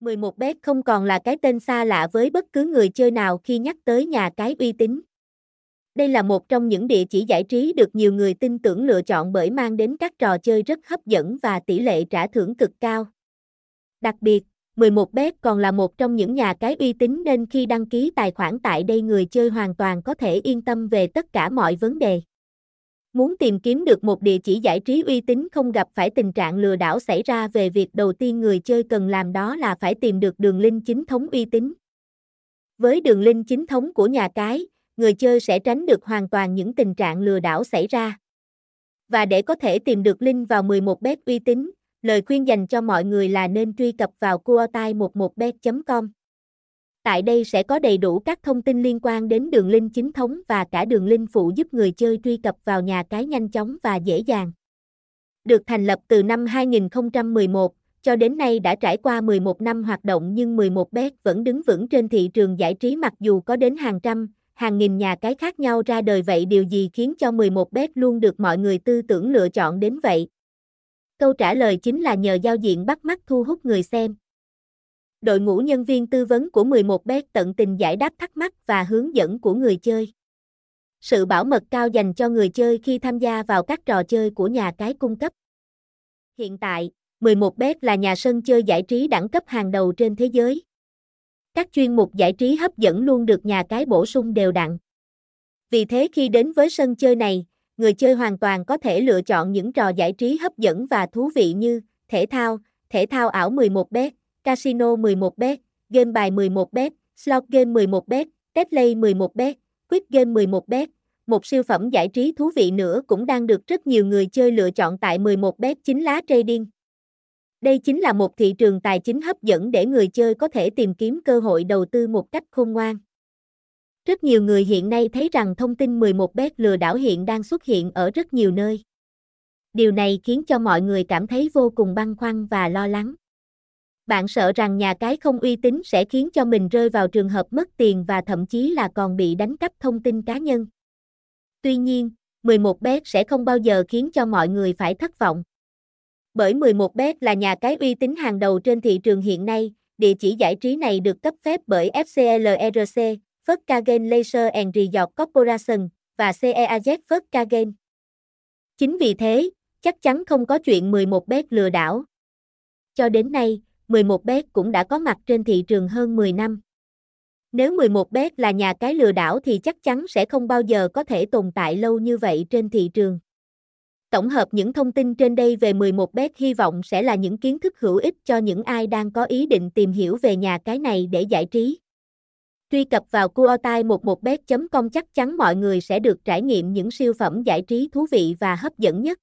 11bet không còn là cái tên xa lạ với bất cứ người chơi nào khi nhắc tới nhà cái uy tín. Đây là một trong những địa chỉ giải trí được nhiều người tin tưởng lựa chọn bởi mang đến các trò chơi rất hấp dẫn và tỷ lệ trả thưởng cực cao. Đặc biệt, 11bet còn là một trong những nhà cái uy tín nên khi đăng ký tài khoản tại đây người chơi hoàn toàn có thể yên tâm về tất cả mọi vấn đề. Muốn tìm kiếm được một địa chỉ giải trí uy tín không gặp phải tình trạng lừa đảo xảy ra về việc đầu tiên người chơi cần làm đó là phải tìm được đường link chính thống uy tín. Với đường link chính thống của nhà cái, người chơi sẽ tránh được hoàn toàn những tình trạng lừa đảo xảy ra. Và để có thể tìm được link vào 11bet uy tín, lời khuyên dành cho mọi người là nên truy cập vào cuotai11bet.com. Tại đây sẽ có đầy đủ các thông tin liên quan đến đường link chính thống và cả đường link phụ giúp người chơi truy cập vào nhà cái nhanh chóng và dễ dàng. Được thành lập từ năm 2011, cho đến nay đã trải qua 11 năm hoạt động nhưng 11bet vẫn đứng vững trên thị trường giải trí mặc dù có đến hàng trăm, hàng nghìn nhà cái khác nhau ra đời vậy điều gì khiến cho 11bet luôn được mọi người tư tưởng lựa chọn đến vậy? Câu trả lời chính là nhờ giao diện bắt mắt thu hút người xem. Đội ngũ nhân viên tư vấn của 11bet tận tình giải đáp thắc mắc và hướng dẫn của người chơi. Sự bảo mật cao dành cho người chơi khi tham gia vào các trò chơi của nhà cái cung cấp. Hiện tại, 11bet là nhà sân chơi giải trí đẳng cấp hàng đầu trên thế giới. Các chuyên mục giải trí hấp dẫn luôn được nhà cái bổ sung đều đặn. Vì thế khi đến với sân chơi này, người chơi hoàn toàn có thể lựa chọn những trò giải trí hấp dẫn và thú vị như thể thao, thể thao ảo 11bet, casino 11bet, game bài 11bet, slot game 11bet, Teplay 11bet, Quick Game 11bet. Một siêu phẩm giải trí thú vị nữa cũng đang được rất nhiều người chơi lựa chọn tại 11bet chính lá trading. Đây chính là một thị trường tài chính hấp dẫn để người chơi có thể tìm kiếm cơ hội đầu tư một cách khôn ngoan. Rất nhiều người hiện nay thấy rằng thông tin 11bet lừa đảo hiện đang xuất hiện ở rất nhiều nơi. Điều này khiến cho mọi người cảm thấy vô cùng băn khoăn và lo lắng. Bạn sợ rằng nhà cái không uy tín sẽ khiến cho mình rơi vào trường hợp mất tiền và thậm chí là còn bị đánh cắp thông tin cá nhân. Tuy nhiên, 11bet sẽ không bao giờ khiến cho mọi người phải thất vọng. Bởi 11bet là nhà cái uy tín hàng đầu trên thị trường hiện nay, địa chỉ giải trí này được cấp phép bởi FCLRC, Volkswagen Laser and Resort Corporation và CEAZ Volkswagen. Chính vì thế, chắc chắn không có chuyện 11bet lừa đảo. Cho đến nay, 11bet cũng đã có mặt trên thị trường hơn 10 năm. Nếu 11bet là nhà cái lừa đảo thì chắc chắn sẽ không bao giờ có thể tồn tại lâu như vậy trên thị trường. Tổng hợp những thông tin trên đây về 11bet hy vọng sẽ là những kiến thức hữu ích cho những ai đang có ý định tìm hiểu về nhà cái này để giải trí. Truy cập vào cuotai11bet.com chắc chắn mọi người sẽ được trải nghiệm những siêu phẩm giải trí thú vị và hấp dẫn nhất.